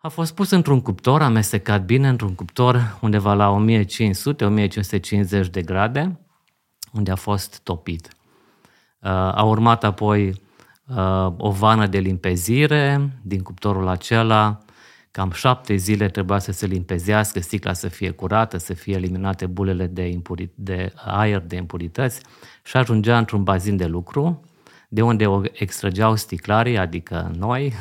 A fost pus într-un cuptor, amestecat bine într-un cuptor undeva la 1500-1550 de grade, unde a fost topit. Uh, a urmat apoi uh, o vană de limpezire din cuptorul acela, cam șapte zile trebuia să se limpezească, sticla să fie curată, să fie eliminate bulele de, impuri- de aer, de impurități și ajungea într-un bazin de lucru, de unde o extrageau sticlarii, adică noi,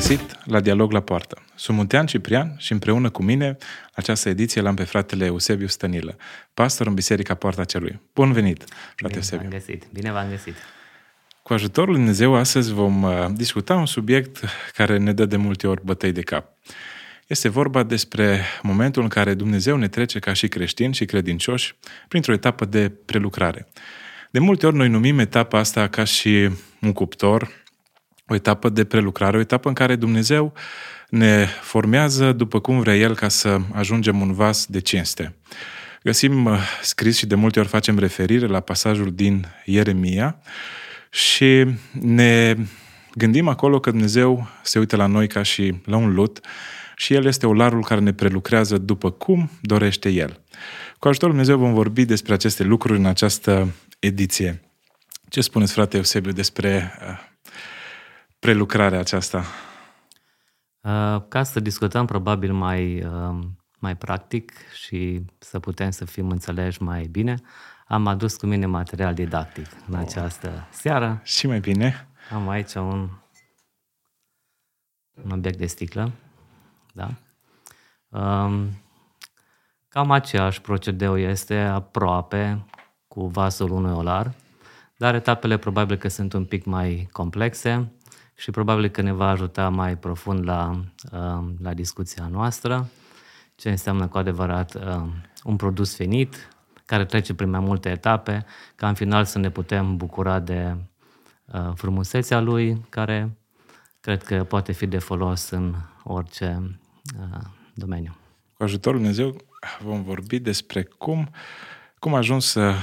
găsit la Dialog la Poartă. Sunt Muntean Ciprian și împreună cu mine această ediție l-am pe fratele Eusebiu Stănilă, pastor în Biserica Poarta Celui. Bun venit, frate Bine Eusebiu! v-am găsit. Bine v-am găsit. Cu ajutorul lui Dumnezeu, astăzi vom uh, discuta un subiect care ne dă de multe ori bătăi de cap. Este vorba despre momentul în care Dumnezeu ne trece ca și creștini și credincioși printr-o etapă de prelucrare. De multe ori noi numim etapa asta ca și un cuptor o etapă de prelucrare, o etapă în care Dumnezeu ne formează după cum vrea El ca să ajungem un vas de cinste. Găsim uh, scris și de multe ori facem referire la pasajul din Ieremia și ne gândim acolo că Dumnezeu se uită la noi ca și la un lut și El este olarul care ne prelucrează după cum dorește El. Cu ajutorul Dumnezeu vom vorbi despre aceste lucruri în această ediție. Ce spuneți, frate Eusebiu, despre uh, prelucrarea aceasta? Uh, ca să discutăm probabil mai, uh, mai practic și să putem să fim înțeleși mai bine, am adus cu mine material didactic în această seară. Și mai bine. Am aici un, un obiect de sticlă. Da? Um, cam aceeași procedeu este aproape cu vasul unui olar, dar etapele probabil că sunt un pic mai complexe și probabil că ne va ajuta mai profund la, um, la discuția noastră, ce înseamnă cu adevărat um, un produs finit, care trece prin mai multe etape, ca în final să ne putem bucura de uh, frumusețea lui, care cred că poate fi de folos în orice uh, domeniu. Cu ajutorul Dumnezeu vom vorbi despre cum, cum a ajuns să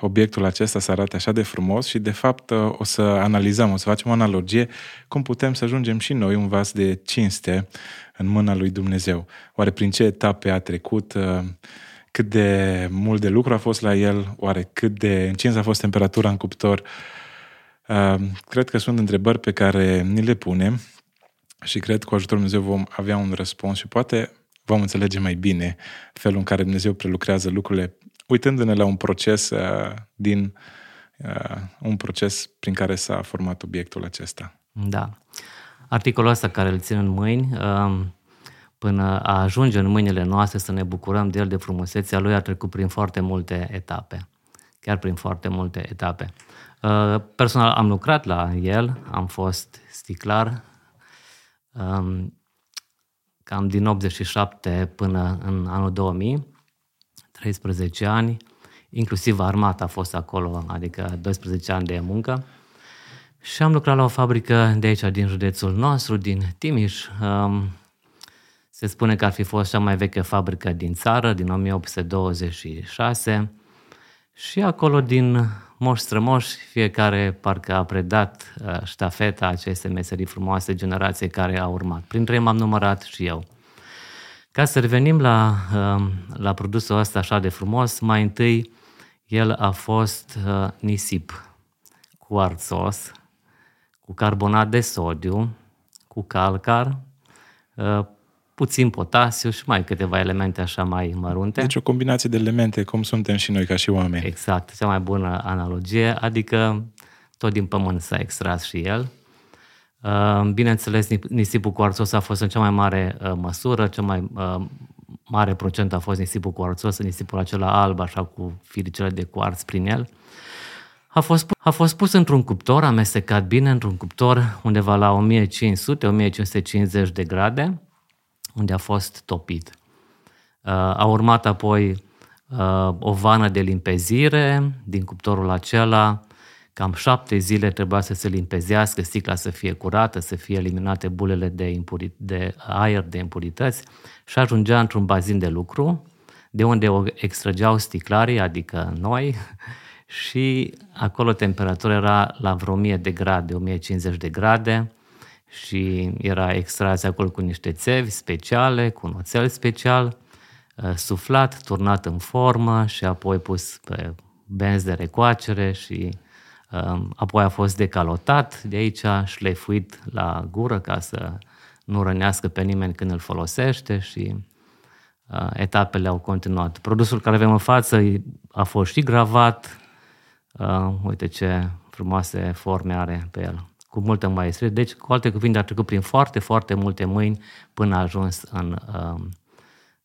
obiectul acesta să arate așa de frumos și, de fapt, o să analizăm, o să facem o analogie cum putem să ajungem și noi un vas de cinste în mâna lui Dumnezeu. Oare prin ce etape a trecut, cât de mult de lucru a fost la el, oare cât de încins a fost temperatura în cuptor. Cred că sunt întrebări pe care ni le punem și cred că cu ajutorul Dumnezeu vom avea un răspuns și poate vom înțelege mai bine felul în care Dumnezeu prelucrează lucrurile uitându-ne la un proces uh, din uh, un proces prin care s-a format obiectul acesta. Da. Articolul ăsta care îl țin în mâini, uh, până a ajunge în mâinile noastre să ne bucurăm de el, de frumusețea lui, a trecut prin foarte multe etape. Chiar prin foarte multe etape. Uh, personal am lucrat la el, am fost sticlar, um, cam din 87 până în anul 2000 13 ani, inclusiv armata a fost acolo, adică 12 ani de muncă. Și am lucrat la o fabrică de aici, din județul nostru, din Timiș. Um, se spune că ar fi fost cea mai veche fabrică din țară, din 1826. Și acolo, din moș strămoși, fiecare parcă a predat uh, ștafeta acestei meserii frumoase generației care a urmat. Printre m-am numărat și eu. Ca să revenim la, um, la produsul ăsta așa de frumos, mai întâi el a fost uh, nisip cu arțos, cu carbonat de sodiu, cu calcar, uh, puțin potasiu și mai câteva elemente așa mai mărunte. Deci o combinație de elemente, cum suntem și noi ca și oameni. Exact, cea mai bună analogie, adică tot din pământ s-a extras și el. Uh, bineînțeles, nisipul cu arțos a fost în cea mai mare uh, măsură, cea mai uh, mare procent a fost nisipul cu arțos, nisipul acela alb, așa cu firicele de cuarț prin el. A fost, a fost pus într-un cuptor, amestecat bine într-un cuptor undeva la 1500-1550 de grade, unde a fost topit. A urmat apoi o vană de limpezire din cuptorul acela, cam șapte zile trebuia să se limpezească, sticla să fie curată, să fie eliminate bulele de, impuri, de aer, de impurități și ajungea într-un bazin de lucru, de unde o extrageau sticlarii, adică noi, și acolo temperatura era la vreo 1000 de grade, 1050 de grade și era extras acolo cu niște țevi speciale, cu un oțel special, uh, suflat, turnat în formă și apoi pus pe benzi de recoacere și um, apoi a fost decalotat de aici, șlefuit la gură ca să nu rănească pe nimeni când îl folosește și uh, etapele au continuat. Produsul care avem în față a fost și gravat, uh, uite ce frumoase forme are pe el, cu multă maestrie. Deci, cu alte cuvinte, a trecut prin foarte, foarte multe mâini până a ajuns în, uh,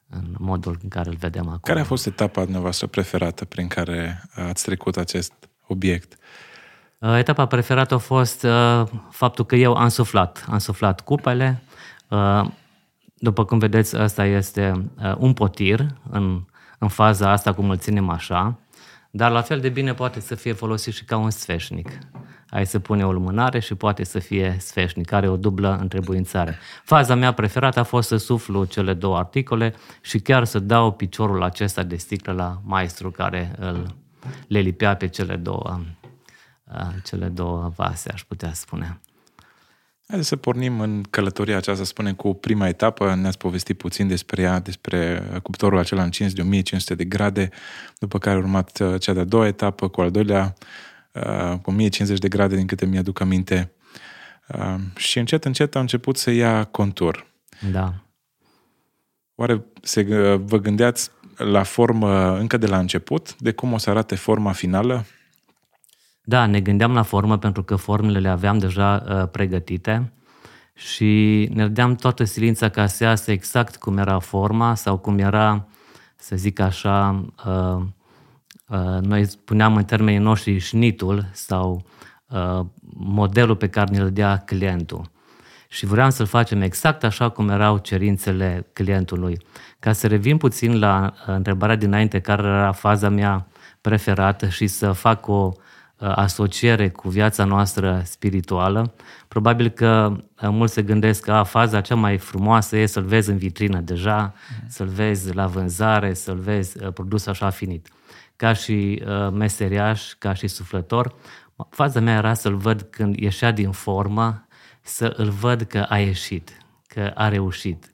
în modul în care îl vedem acum. Care a fost etapa dumneavoastră preferată prin care ați trecut acest obiect? Uh, etapa preferată a fost uh, faptul că eu am suflat. Am suflat cupele. Uh, după cum vedeți, ăsta este uh, un potir în, în faza asta, cum îl ținem așa, dar la fel de bine poate să fie folosit și ca un sfeșnic. Ai să pune o lumânare și poate să fie sfeșnic, are o dublă întrebuințare. Faza mea preferată a fost să suflu cele două articole și chiar să dau piciorul acesta de sticlă la maestru care îl, le lipea pe cele două, cele două vase, aș putea spune. Haideți să pornim în călătoria aceasta, spunem, cu prima etapă. Ne-ați povestit puțin despre ea, despre cuptorul acela încins de 1500 de grade, după care a urmat uh, cea de-a doua etapă cu al doilea, uh, cu 1050 de grade, din câte mi-aduc aminte. Uh, și încet, încet a început să ia contur. Da. Oare se, vă gândeați la formă încă de la început, de cum o să arate forma finală? Da, ne gândeam la formă pentru că formele le aveam deja uh, pregătite și ne dădeam toată silința ca să iasă exact cum era forma sau cum era, să zic așa, uh, uh, noi spuneam în termenii noștri șnitul sau uh, modelul pe care ne-l dea clientul. Și vreau să-l facem exact așa cum erau cerințele clientului. Ca să revin puțin la uh, întrebarea dinainte, care era faza mea preferată și să fac o Uh, asociere cu viața noastră spirituală, probabil că uh, mulți se gândesc că a, faza cea mai frumoasă e să-l vezi în vitrină deja, mm. să-l vezi la vânzare, să-l vezi uh, produs așa finit. Ca și meseriaș, ca și suflător, faza mea era să-l văd când ieșea din formă, să îl văd că a ieșit, că a reușit.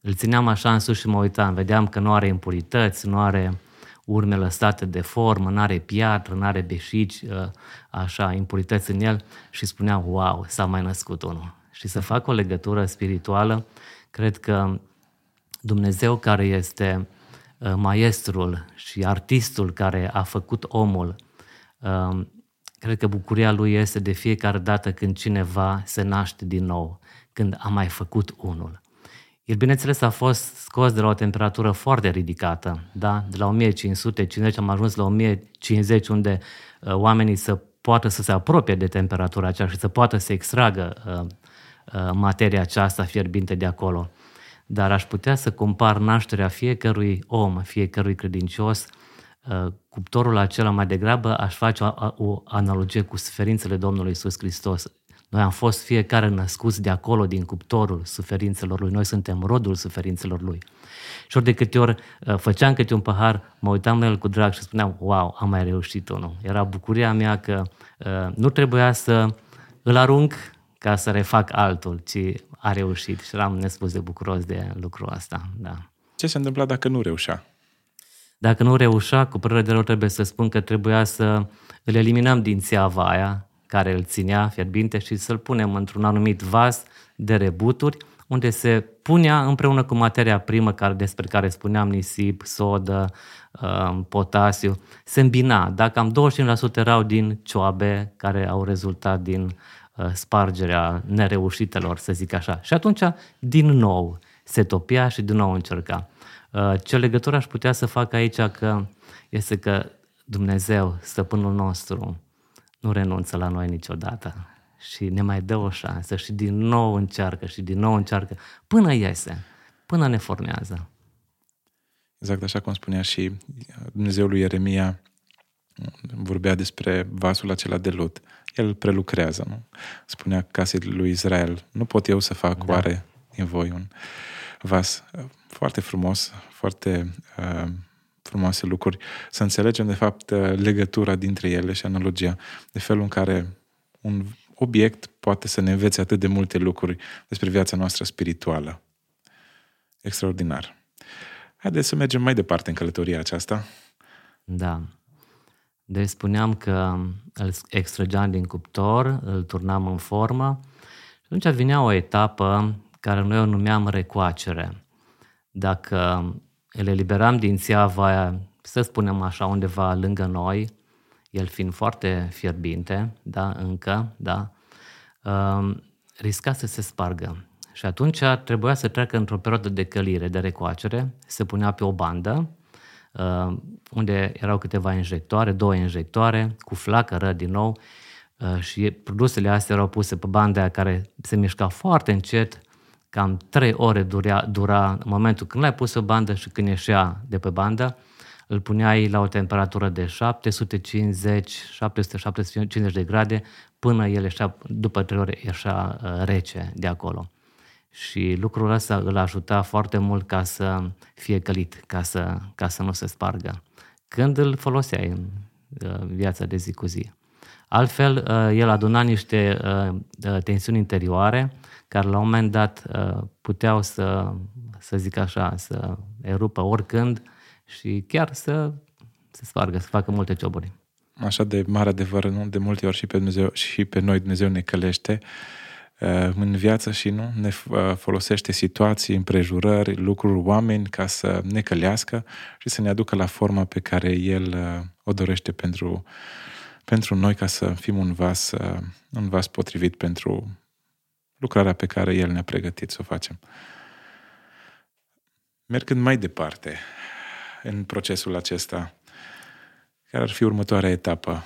Îl țineam așa în sus și mă uitam, vedeam că nu are impurități, nu are urme lăsate de formă, nu are piatră, nu are beșici, uh, așa, impurități în el și spunea, wow, s-a mai născut unul. Și să fac o legătură spirituală, cred că Dumnezeu care este uh, maestrul și artistul care a făcut omul, uh, cred că bucuria lui este de fiecare dată când cineva se naște din nou, când a mai făcut unul. El, bineînțeles, a fost scos de la o temperatură foarte ridicată, da? de la 1550 am ajuns la 1050, unde uh, oamenii să poată să se apropie de temperatura aceea și să poată să extragă uh, uh, materia aceasta fierbinte de acolo. Dar aș putea să compar nașterea fiecărui om, fiecărui credincios, uh, cuptorul acela mai degrabă aș face o, o analogie cu suferințele Domnului Isus Hristos. Noi am fost fiecare născuți de acolo, din cuptorul suferințelor lui. Noi suntem rodul suferințelor lui. Și ori de câte ori uh, făceam câte un pahar, mă uitam la el cu drag și spuneam, wow, am mai reușit unul. Era bucuria mea că uh, nu trebuia să îl arunc ca să refac altul, ci a reușit. Și eram nespus de bucuros de lucrul ăsta. Da. Ce se întâmpla dacă nu reușea? Dacă nu reușea, cu părere de rău trebuie să spun că trebuia să îl eliminăm din țeava aia, care îl ținea fierbinte și să-l punem într-un anumit vas de rebuturi, unde se punea împreună cu materia primă care, despre care spuneam, nisip, sodă, uh, potasiu, se îmbina. Dacă am 25% erau din cioabe care au rezultat din uh, spargerea nereușitelor, să zic așa. Și atunci, din nou, se topia și din nou încerca. Uh, ce legătură aș putea să fac aici că este că Dumnezeu, stăpânul nostru, nu renunță la noi niciodată și ne mai dă o șansă și din nou încearcă și din nou încearcă până iese, până ne formează. Exact așa cum spunea și Dumnezeul lui Ieremia, Vorbea despre vasul acela de lut. El îl prelucrează, nu? Spunea casei lui Israel, nu pot eu să fac da. oare din voi un vas foarte frumos, foarte uh, frumoase lucruri, să înțelegem de fapt uh, legătura dintre ele și analogia, de felul în care un obiect poate să ne învețe atât de multe lucruri despre viața noastră spirituală. Extraordinar. Haideți să mergem mai departe în călătoria aceasta. Da. Deci spuneam că îl extrageam din cuptor, îl turnam în formă și atunci vinea o etapă care noi o numeam recoacere. Dacă îl eliberam din țeava aia, să spunem așa, undeva lângă noi, el fiind foarte fierbinte, da, încă, da, uh, risca să se spargă. Și atunci trebuia să treacă într-o perioadă de călire, de recoacere, se punea pe o bandă, uh, unde erau câteva injectoare, două injectoare, cu flacără din nou, uh, și produsele astea erau puse pe banda care se mișca foarte încet, cam 3 ore dura, dura în momentul când l-ai pus pe bandă și când ieșea de pe bandă, îl puneai la o temperatură de 750, 750 de grade până el ieșea, după 3 ore ieșea uh, rece de acolo. Și lucrul ăsta îl ajuta foarte mult ca să fie călit, ca să, ca să nu se spargă. Când îl foloseai în uh, viața de zi cu zi. Altfel, uh, el aduna niște tensiuni interioare care la un moment dat puteau să, să zic așa, să erupă oricând și chiar să se spargă, să facă multe cioburi. Așa de mare adevăr, nu? De multe ori și pe, Dumnezeu, și pe noi Dumnezeu ne călește uh, în viață și nu ne uh, folosește situații, împrejurări, lucruri, oameni ca să ne călească și să ne aducă la forma pe care El uh, o dorește pentru, pentru noi ca să fim un vas, un vas potrivit pentru lucrarea pe care El ne-a pregătit să o facem. Mergând mai departe, în procesul acesta? Care ar fi următoarea etapă?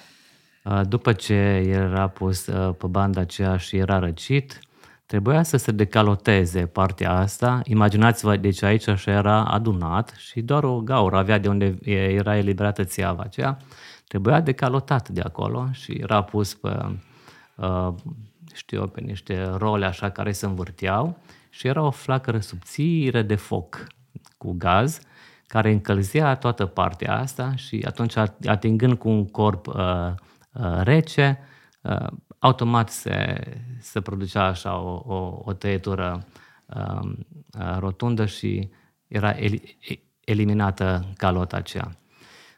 După ce era pus pe banda aceea și era răcit, trebuia să se decaloteze partea asta. Imaginați-vă, deci aici așa era adunat și doar o gaură avea de unde era eliberată țeava aceea. Trebuia decalotat de acolo și era pus pe, știu eu, pe niște role așa care se învârteau și era o flacără subțire de foc cu gaz care încălzea toată partea asta și atunci atingând cu un corp uh, uh, rece, uh, automat se, se producea așa o, o, o tăietură uh, uh, rotundă și era el, eliminată calota aceea.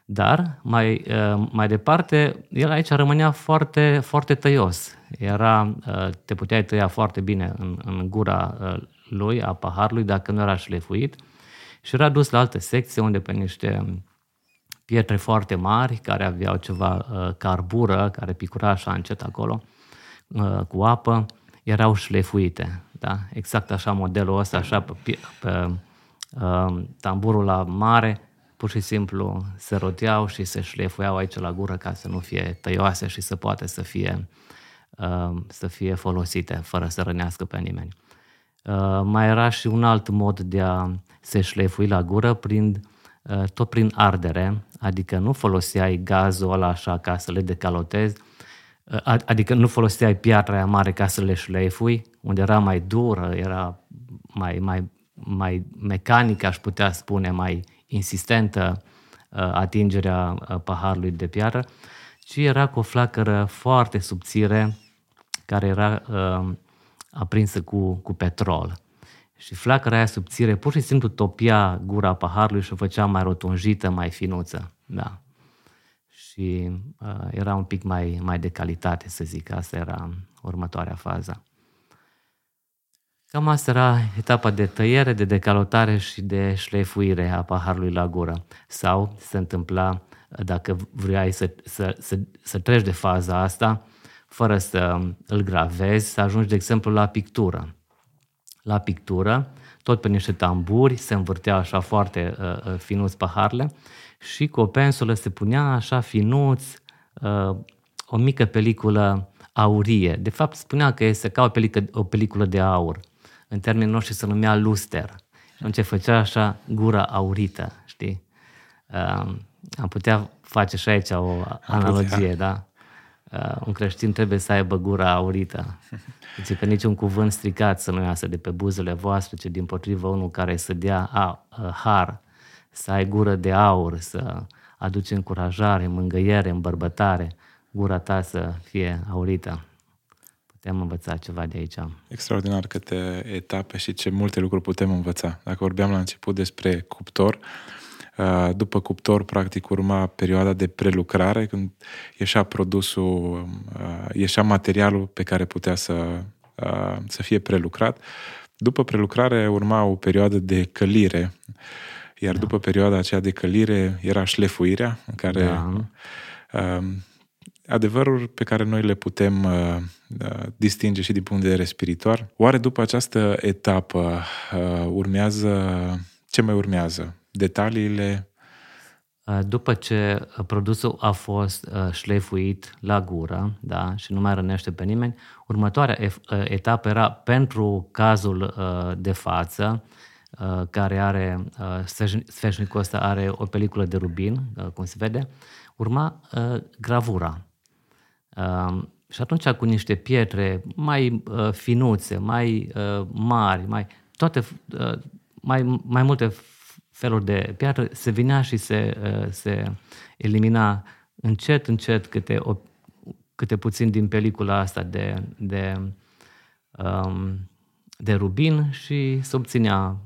Dar mai, uh, mai departe, el aici rămânea foarte, foarte tăios. Era, uh, te puteai tăia foarte bine în, în gura uh, lui, a paharului, dacă nu era șlefuit și era dus la alte secții unde pe niște pietre foarte mari care aveau ceva uh, carbură, care picura așa încet acolo, uh, cu apă, erau șlefuite. Da? Exact așa modelul ăsta, așa pe, pe uh, tamburul la mare, pur și simplu se roteau și se șlefuiau aici la gură ca să nu fie tăioase și să poate să fie, uh, să fie folosite fără să rănească pe nimeni. Uh, mai era și un alt mod de a se șlefui la gură prin, uh, tot prin ardere, adică nu foloseai gazul ăla așa ca să le decalotezi, uh, adică nu foloseai piatra aia mare ca să le șlefui, unde era mai dură, era mai, mai, mai mecanică, aș putea spune, mai insistentă atingerea paharului de piatră, ci era cu o flacără foarte subțire care era uh, aprinsă cu, cu petrol. Și flacăra aia subțire pur și simplu topia gura paharului și o făcea mai rotunjită, mai finuță. Da. Și uh, era un pic mai, mai de calitate, să zic. Asta era următoarea fază. Cam asta era etapa de tăiere, de decalotare și de șlefuire a paharului la gură. Sau se întâmpla, dacă vrei să, să, să, să treci de faza asta, fără să îl gravezi, să ajungi, de exemplu, la pictură. La pictură, tot pe niște tamburi, se învârtea așa foarte uh, uh, finuț paharele și cu o pensulă se punea așa finuț uh, o mică peliculă aurie. De fapt, spunea că este ca o peliculă, o peliculă de aur. În termenii noștri se numea luster. Și atunci făcea așa gura aurită, știi? Uh, am putea face și aici o analogie, da? Uh, un creștin trebuie să aibă gura aurită. Deci că niciun cuvânt stricat să nu iasă de pe buzele voastre, ci din potrivă unul care să dea a, a, har, să ai gură de aur, să aduce încurajare, mângâiere, îmbărbătare, gura ta să fie aurită. Putem învăța ceva de aici. Extraordinar câte etape și ce multe lucruri putem învăța. Dacă vorbeam la început despre cuptor, uh, după cuptor, practic, urma perioada de prelucrare, când ieșea produsul, uh, ieșea materialul pe care putea să, uh, să fie prelucrat. După prelucrare urma o perioadă de călire, iar da. după perioada aceea de călire era șlefuirea, în care da. adevăruri pe care noi le putem da, distinge și din punct de vedere spiritual. Oare după această etapă uh, urmează, ce mai urmează? Detaliile? Uh, după ce produsul a fost uh, șlefuit la gură da, și nu mai rănește pe nimeni, următoarea etapă era pentru cazul de față, care are, sfeșnicul ăsta are o peliculă de rubin, cum se vede, urma gravura. Și atunci cu niște pietre mai uh, finuțe, mai uh, mari, mai, toate, uh, mai, mai multe feluri de piatră, se vinea și se, uh, se elimina încet, încet câte, o, câte puțin din pelicula asta de, de, um, de rubin și se obținea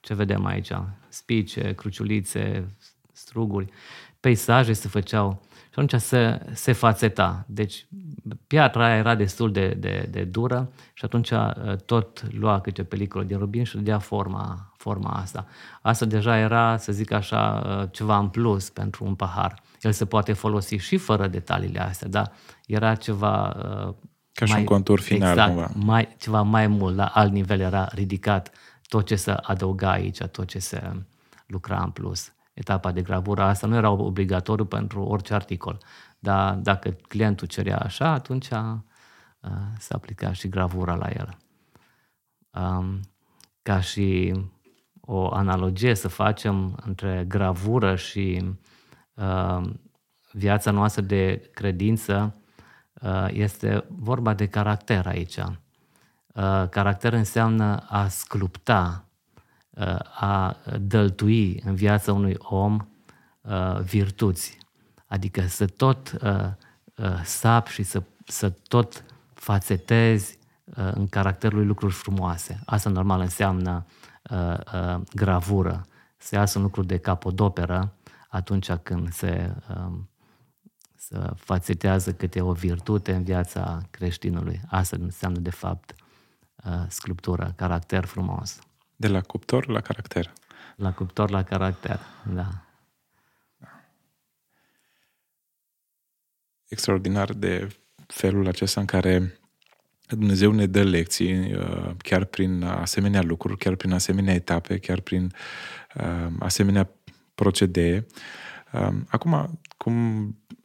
ce vedem aici, spice, cruciulițe, struguri, peisaje se făceau și atunci se, se fațeta. Deci piatra aia era destul de, de, de dură și atunci uh, tot lua câte peliculă din rubin și dea forma, forma asta. Asta deja era, să zic așa, uh, ceva în plus pentru un pahar. El se poate folosi și fără detaliile astea, dar era ceva uh, ca și mai, un contur final, exact, cumva. Mai, ceva mai mult, la alt nivel era ridicat tot ce se adăuga aici, tot ce se lucra în plus etapa de gravură. Asta nu era obligatoriu pentru orice articol. Dar dacă clientul cerea așa, atunci uh, se aplica și gravura la el. Um, ca și o analogie să facem între gravură și uh, viața noastră de credință, uh, este vorba de caracter aici. Uh, caracter înseamnă a sculpta, a dăltui în viața unui om uh, virtuți. Adică să tot uh, uh, sap și să, să tot fațetezi în caracterul lui lucruri frumoase. Asta normal înseamnă gravură. Se iasă un lucru de capodoperă atunci când se, um, se fațetează câte o virtute în viața creștinului. Asta înseamnă, de fapt, sculptură, caracter frumos. De la cuptor la caracter. La cuptor la caracter, da. Extraordinar de felul acesta în care Dumnezeu ne dă lecții uh, chiar prin asemenea lucruri, chiar prin asemenea etape, chiar prin uh, asemenea procedee. Uh, acum, cum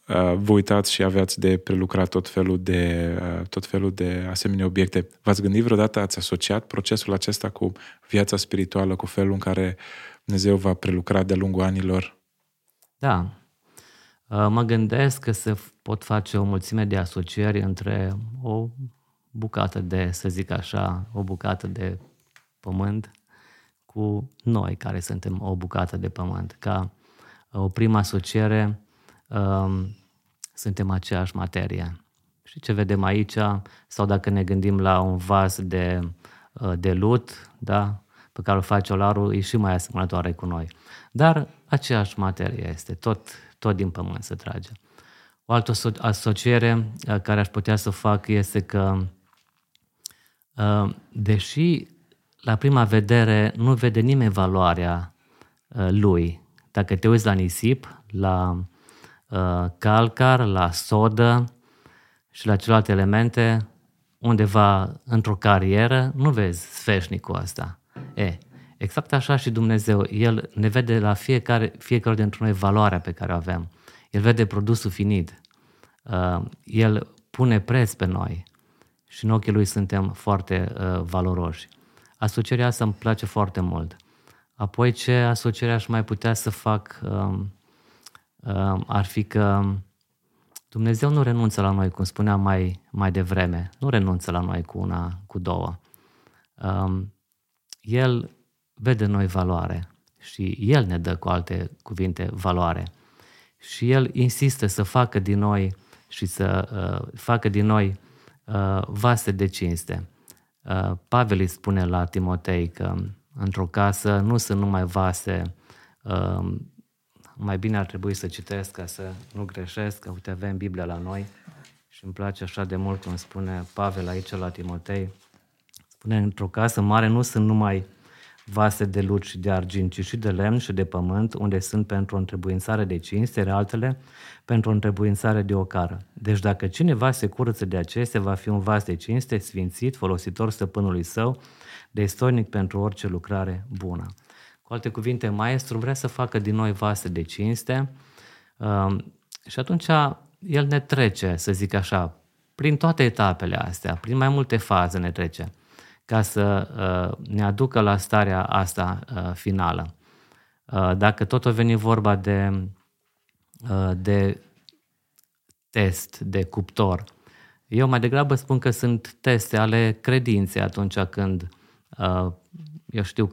Uh, vă uitați și aveați de prelucrat tot felul de, uh, tot felul de asemenea obiecte. V-ați gândit vreodată, ați asociat procesul acesta cu viața spirituală, cu felul în care Dumnezeu va prelucra de-a lungul anilor? Da. Uh, mă gândesc că se pot face o mulțime de asocieri între o bucată de, să zic așa, o bucată de pământ cu noi care suntem o bucată de pământ. Ca o primă asociere um, suntem aceeași materie. Și ce vedem aici, sau dacă ne gândim la un vas de, uh, de lut, da, pe care îl face olarul, e și mai asemănătoare cu noi. Dar aceeași materie este, tot, tot din pământ se trage. O altă asociere uh, care aș putea să fac este că, uh, deși la prima vedere nu vede nimeni valoarea lui, dacă te uiți la nisip, la Uh, calcar, la sodă și la celelalte elemente, undeva într-o carieră, nu vezi sfeșnicul ăsta. E, exact așa și Dumnezeu, El ne vede la fiecare, fiecare dintre noi valoarea pe care o avem. El vede produsul finit. Uh, El pune preț pe noi și în ochii Lui suntem foarte uh, valoroși. Asocierea asta îmi place foarte mult. Apoi ce asociere aș mai putea să fac? Um, uh, ar fi că Dumnezeu nu renunță la noi, cum spuneam mai, mai devreme, nu renunță la noi cu una, cu două. Um, el vede noi valoare și El ne dă, cu alte cuvinte, valoare. Și El insistă să facă din noi și să uh, facă din noi uh, vase de cinste. Uh, Pavel îi spune la Timotei că într-o casă nu sunt numai vase, uh, mai bine ar trebui să citesc ca să nu greșesc, că uite avem Biblia la noi și îmi place așa de mult cum spune Pavel aici la Timotei, spune într-o casă mare nu sunt numai vase de lut și de argint, ci și de lemn și de pământ, unde sunt pentru o întrebuințare de cinste, altele pentru o întrebuințare de ocară. Deci dacă cineva se curăță de acestea, va fi un vas de cinste, sfințit, folositor stăpânului său, destoinic pentru orice lucrare bună. Cu alte cuvinte, maestru vrea să facă din noi vase de cinste um, și atunci el ne trece, să zic așa, prin toate etapele astea, prin mai multe faze ne trece ca să uh, ne aducă la starea asta uh, finală. Uh, dacă tot a venit vorba de, de test, de cuptor, eu mai degrabă spun că sunt teste ale credinței atunci când, eu știu,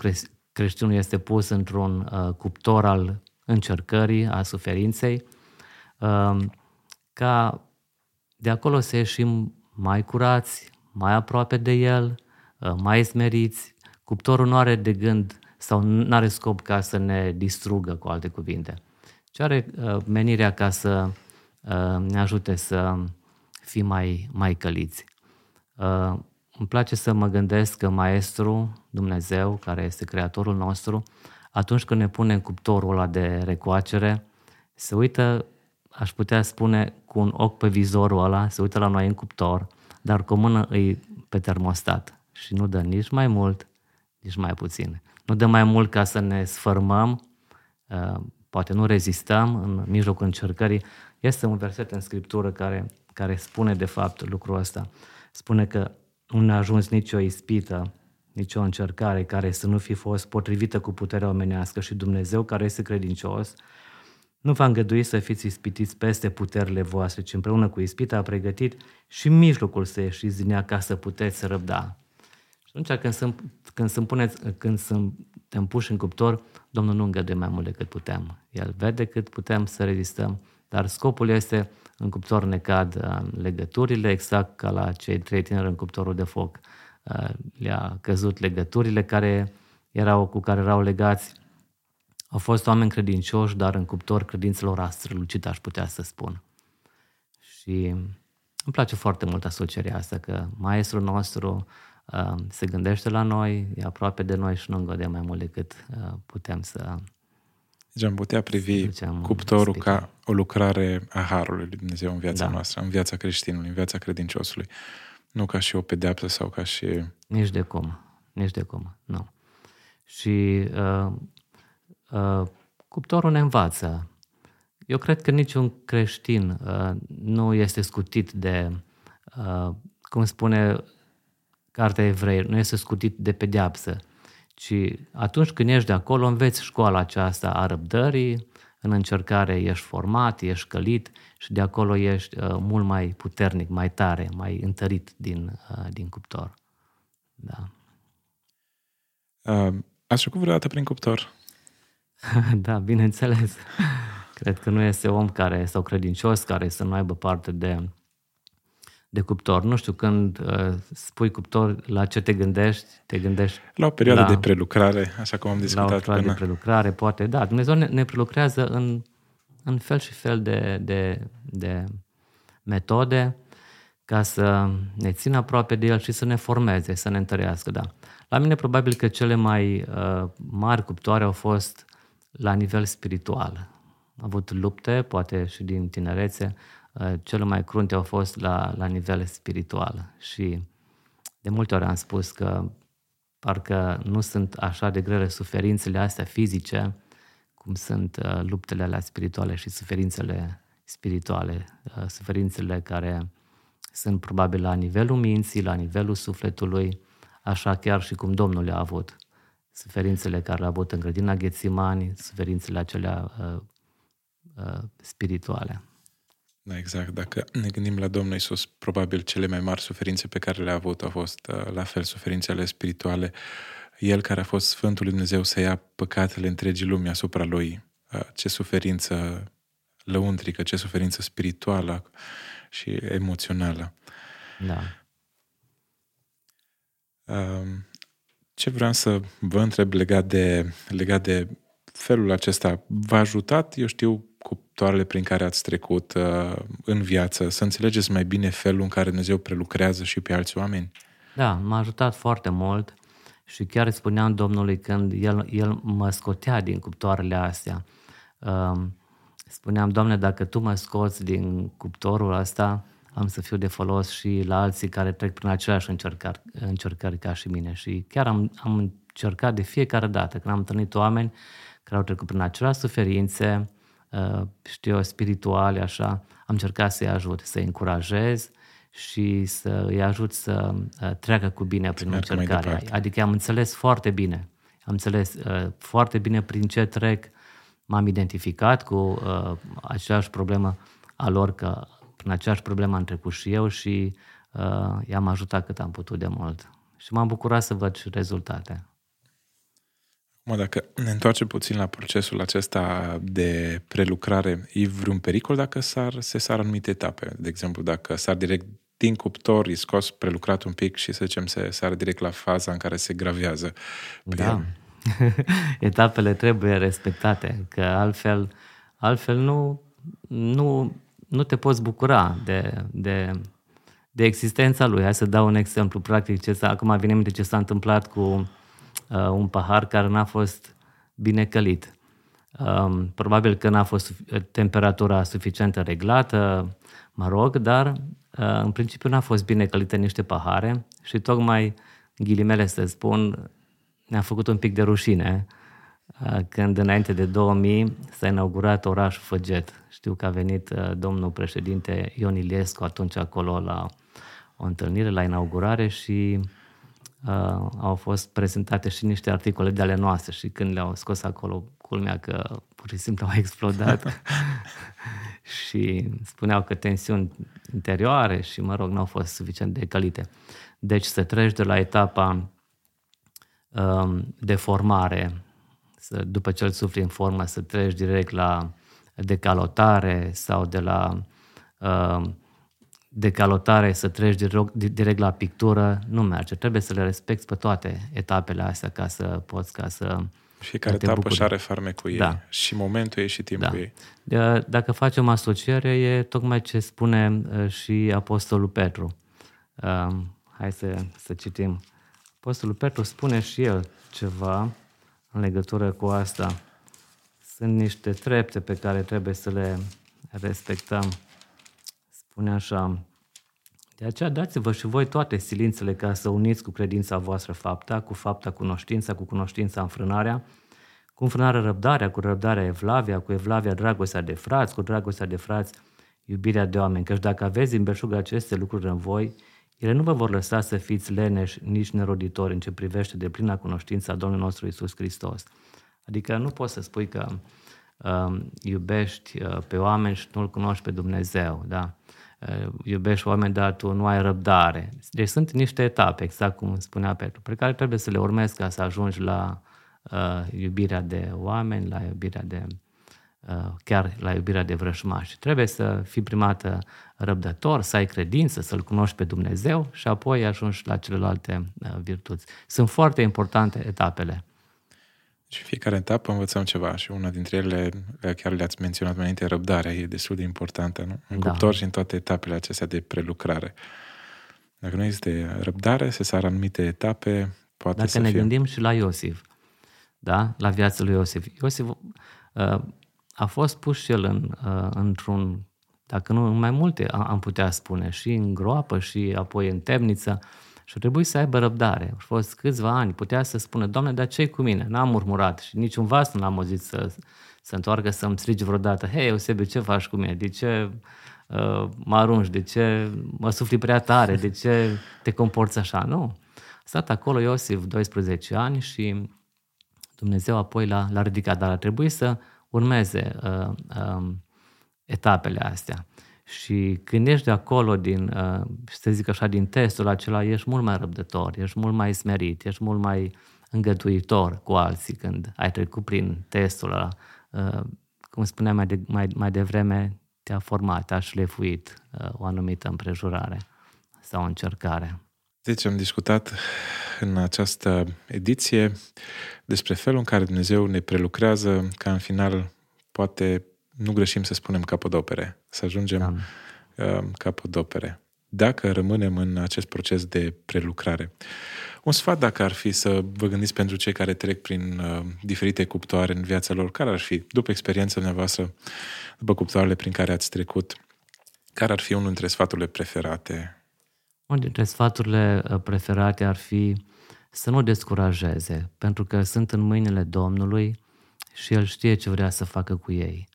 creștinul este pus într-un cuptor al încercării, a suferinței, ca de acolo să ieșim mai curați, mai aproape de el, Uh, mai smeriți. Cuptorul nu are de gând sau nu are scop ca să ne distrugă, cu alte cuvinte, ci are uh, menirea ca să uh, ne ajute să fim mai, mai căliți. Îmi place să mă gândesc că Maestru, Dumnezeu, care este Creatorul nostru, atunci când ne pune în cuptorul ăla de recoacere, se uită, aș putea spune, cu un ochi pe vizorul ăla, se uită la noi în cuptor, dar cu o mână îi pe termostat și nu dă nici mai mult, nici mai puțin. Nu dă mai mult ca să ne sfărmăm, uh, poate nu rezistăm în mijlocul încercării. Este un verset în Scriptură care, care spune de fapt lucrul ăsta. Spune că nu ne-a ajuns nicio ispită, nicio încercare care să nu fi fost potrivită cu puterea omenească și Dumnezeu, care este credincios, nu va îngădui să fiți ispitiți peste puterile voastre, ci împreună cu ispita a pregătit și mijlocul să ieșiți din ea ca să puteți răbda. Și atunci când, sunt, când, sunt puneți, când suntem puși în cuptor, Domnul nu îngăduie mai mult decât putem. El vede cât putem să rezistăm, dar scopul este în cuptor ne cad uh, legăturile, exact ca la cei trei tineri în cuptorul de foc. Uh, le-a căzut legăturile care erau, cu care erau legați. Au fost oameni credincioși, dar în cuptor credințelor a strălucit, aș putea să spun. Și îmi place foarte mult asocierea asta, că maestrul nostru se gândește la noi, e aproape de noi și nu îngădea mai mult decât uh, putem să... Deci am putea privi cuptorul ca o lucrare a Harului lui Dumnezeu în viața da. noastră, în viața creștinului, în viața credinciosului. Nu ca și o pedeapsă sau ca și... Nici de cum, nici de cum, nu. Și uh, uh, cuptorul ne învață. Eu cred că niciun creștin uh, nu este scutit de, uh, cum spune Cartea Evrei nu este scutit de pedeapsă, ci atunci când ești de acolo, înveți școala aceasta a răbdării, în încercare ești format, ești călit și de acolo ești uh, mult mai puternic, mai tare, mai întărit din, uh, din cuptor. Da. Uh, ați trecut vreodată prin cuptor? da, bineînțeles. Cred că nu este om care sau credincios care să nu aibă parte de de cuptor. Nu știu, când uh, spui cuptor, la ce te gândești? Te gândești la o perioadă la, de prelucrare, așa cum am discutat. La o perioadă până. de prelucrare, poate. Da, Dumnezeu ne, ne prelucrează în, în fel și fel de, de, de metode ca să ne țină aproape de El și să ne formeze, să ne întărească, da. La mine probabil că cele mai uh, mari cuptoare au fost la nivel spiritual. Am avut lupte, poate și din tinerețe, Uh, cele mai crunte au fost la, la nivel spiritual și de multe ori am spus că parcă nu sunt așa de grele suferințele astea fizice cum sunt uh, luptele alea spirituale și suferințele spirituale, uh, suferințele care sunt probabil la nivelul minții, la nivelul sufletului, așa chiar și cum Domnul le-a avut. Suferințele care le-a avut în grădina Ghețimani, suferințele acelea uh, spirituale. Da, exact. Dacă ne gândim la Domnul Isus, probabil cele mai mari suferințe pe care le-a avut au fost uh, la fel suferințele spirituale. El care a fost Sfântul Lui Dumnezeu să ia păcatele întregii lumii asupra Lui. Uh, ce suferință lăuntrică, ce suferință spirituală și emoțională. Da. Um, ce vreau să vă întreb legat de, legat de felul acesta, v-a ajutat, eu știu, cuptoarele prin care ați trecut uh, în viață, să înțelegeți mai bine felul în care Dumnezeu prelucrează și pe alți oameni? Da, m-a ajutat foarte mult și chiar îi spuneam Domnului când el, el mă scotea din cuptoarele astea. Uh, spuneam, Doamne, dacă Tu mă scoți din cuptorul ăsta, am să fiu de folos și la alții care trec prin aceleași încercări, încercări ca și mine. Și chiar am, am încercat de fiecare dată când am întâlnit oameni care au trecut prin aceleași suferințe, uh, știu eu, spirituale, așa, am încercat să-i ajut, să-i încurajez și să îi ajut să uh, treacă cu bine prin încercarea. Adică am înțeles foarte bine. Am înțeles uh, foarte bine prin ce trec. M-am identificat cu uh, aceeași problemă a lor, că prin aceeași problemă am trecut și eu și uh, i-am ajutat cât am putut de mult. Și m-am bucurat să văd și rezultate. Mă, dacă ne întoarcem puțin la procesul acesta de prelucrare, e vreun pericol dacă s-ar, se sar anumite etape? De exemplu, dacă s-ar direct din cuptor, e scos prelucrat un pic și să zicem se sar direct la faza în care se gravează. Da. Etapele trebuie respectate, că altfel, altfel nu, nu, nu te poți bucura de, de, de existența lui. Hai să dau un exemplu practic. Ce s-a, acum vine de ce s-a întâmplat cu uh, un pahar care n-a fost bine călit. Um, probabil că n-a fost temperatura suficientă reglată, mă rog, dar uh, în principiu n-a fost bine călite niște pahare și tocmai, ghilimele să spun, ne-a făcut un pic de rușine uh, când înainte de 2000 s-a inaugurat orașul Făget. Știu că a venit uh, domnul președinte Ion Iliescu atunci acolo la o întâlnire, la inaugurare și uh, au fost prezentate și niște articole de ale noastre și când le-au scos acolo, culmea că pur și simplu au explodat și spuneau că tensiuni interioare și, mă rog, nu au fost suficient de calite. Deci să treci de la etapa um, de formare, să, după ce îl sufli în formă, să treci direct la decalotare sau de la um, decalotare să treci direct, direct la pictură, nu merge. Trebuie să le respecti pe toate etapele astea ca să poți, ca să Fiecare etapă și are farmecul ei. Da. Și momentul ei și timpul da. ei. Dacă facem asociere, e tocmai ce spune uh, și Apostolul Petru. Um, hai să, să citim. Apostolul Petru spune și el ceva în legătură cu asta. Sunt niște trepte pe care trebuie să le respectăm. Spune așa, de aceea dați-vă și voi toate silințele ca să uniți cu credința voastră fapta, cu fapta cunoștința, cu cunoștința înfrânarea, cu înfrânarea răbdarea, cu răbdarea evlavia, cu evlavia dragostea de frați, cu dragostea de frați iubirea de oameni. Căci dacă aveți din belșug aceste lucruri în voi, ele nu vă vor lăsa să fiți leneși, nici neroditori în ce privește de plina cunoștința Domnului nostru Isus Hristos. Adică nu poți să spui că uh, iubești uh, pe oameni și nu-L cunoști pe Dumnezeu, da? Uh, iubești oameni, dar tu nu ai răbdare. Deci sunt niște etape, exact cum spunea Petru, pe care trebuie să le urmezi ca să ajungi la uh, iubirea de oameni, la iubirea de uh, chiar la iubirea de vrăjmași. Trebuie să fii primată răbdător, să ai credință, să-L cunoști pe Dumnezeu și apoi ajungi la celelalte uh, virtuți. Sunt foarte importante etapele. Și fiecare etapă învățăm ceva și una dintre ele, chiar le-ați menționat mai înainte, răbdarea e destul de importantă, nu? În da. cuptor și în toate etapele acestea de prelucrare. Dacă nu este răbdare, se sar anumite etape, poate Dacă să ne fie... gândim și la Iosif, da? la viața lui Iosif. Iosif uh, a fost pus și el în, uh, într-un, dacă nu în mai multe, am putea spune, și în groapă și apoi în temniță, și trebuie să aibă răbdare. Au fost câțiva ani, putea să spună, Doamne, dar ce cu mine? N-am murmurat și niciun vas nu l-am auzit să, să întoarcă să-mi strigi vreodată, hei, Eusebiu, ce faci cu mine? De ce uh, mă arunci? De ce mă sufli prea tare? De ce te comporți așa? Nu. A stat acolo Iosif 12 ani și Dumnezeu apoi l-a, l-a ridicat, dar a trebuit să urmeze uh, uh, etapele astea. Și când ești de acolo, din, uh, să zic așa, din testul acela, ești mult mai răbdător, ești mult mai smerit, ești mult mai îngătuitor cu alții când ai trecut prin testul ăla. Uh, cum spuneam mai, de, mai, mai devreme, te-a format, te-a șlefuit uh, o anumită împrejurare sau încercare. Deci am discutat în această ediție despre felul în care Dumnezeu ne prelucrează ca în final poate nu greșim să spunem capodopere, să ajungem da. uh, capodopere. Dacă rămânem în acest proces de prelucrare. Un sfat dacă ar fi să vă gândiți pentru cei care trec prin uh, diferite cuptoare în viața lor, care ar fi, după experiența dumneavoastră, după cuptoarele prin care ați trecut, care ar fi unul dintre sfaturile preferate unul dintre sfaturile uh, preferate ar fi să nu descurajeze, pentru că sunt în mâinile Domnului și El știe ce vrea să facă cu ei.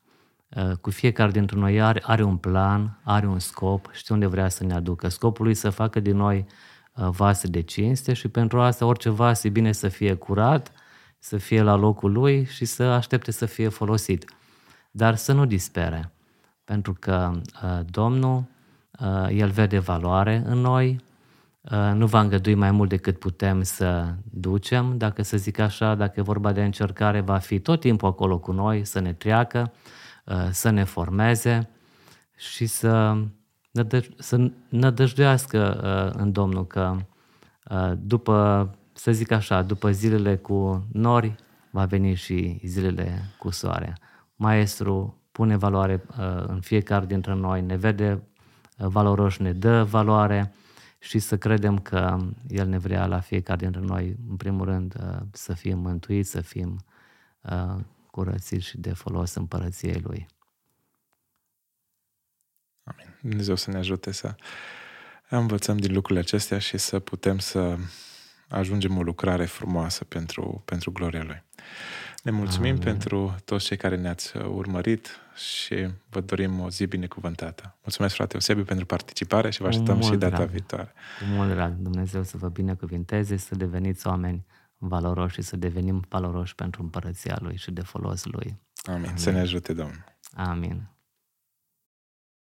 Uh, cu fiecare dintre noi are, are un plan, are un scop, știe unde vrea să ne aducă. Scopul lui să facă din noi uh, vase de cinste și pentru asta orice vas e bine să fie curat, să fie la locul lui și să aștepte să fie folosit. Dar să nu dispere, pentru că Domnul Uh, el vede valoare în noi, uh, nu va îngădui mai mult decât putem să ducem, dacă să zic așa, dacă e vorba de încercare, va fi tot timpul acolo cu noi, să ne treacă, uh, să ne formeze și să, să nădăjduiască în Domnul că după, să zic așa, după zilele cu nori, va veni și zilele cu soare. Maestru pune valoare în fiecare dintre noi, ne vede valoroși ne dă valoare și să credem că El ne vrea la fiecare dintre noi, în primul rând, uh, să fim mântuiți, să fim uh, curățiți și de folos împărăției Lui. Amin. Dumnezeu să ne ajute să învățăm din lucrurile acestea și să putem să ajungem o lucrare frumoasă pentru, pentru gloria Lui. Ne mulțumim Amin. pentru toți cei care ne-ați urmărit și vă dorim o zi binecuvântată. Mulțumesc, frate Eusebiu, pentru participare și vă așteptăm și data drag. viitoare. Cu mult drag. Dumnezeu să vă binecuvinteze, să deveniți oameni valoroși și să devenim valoroși pentru împărăția Lui și de folos Lui. Amin. Amin. Să ne ajute, Domnul. Amin.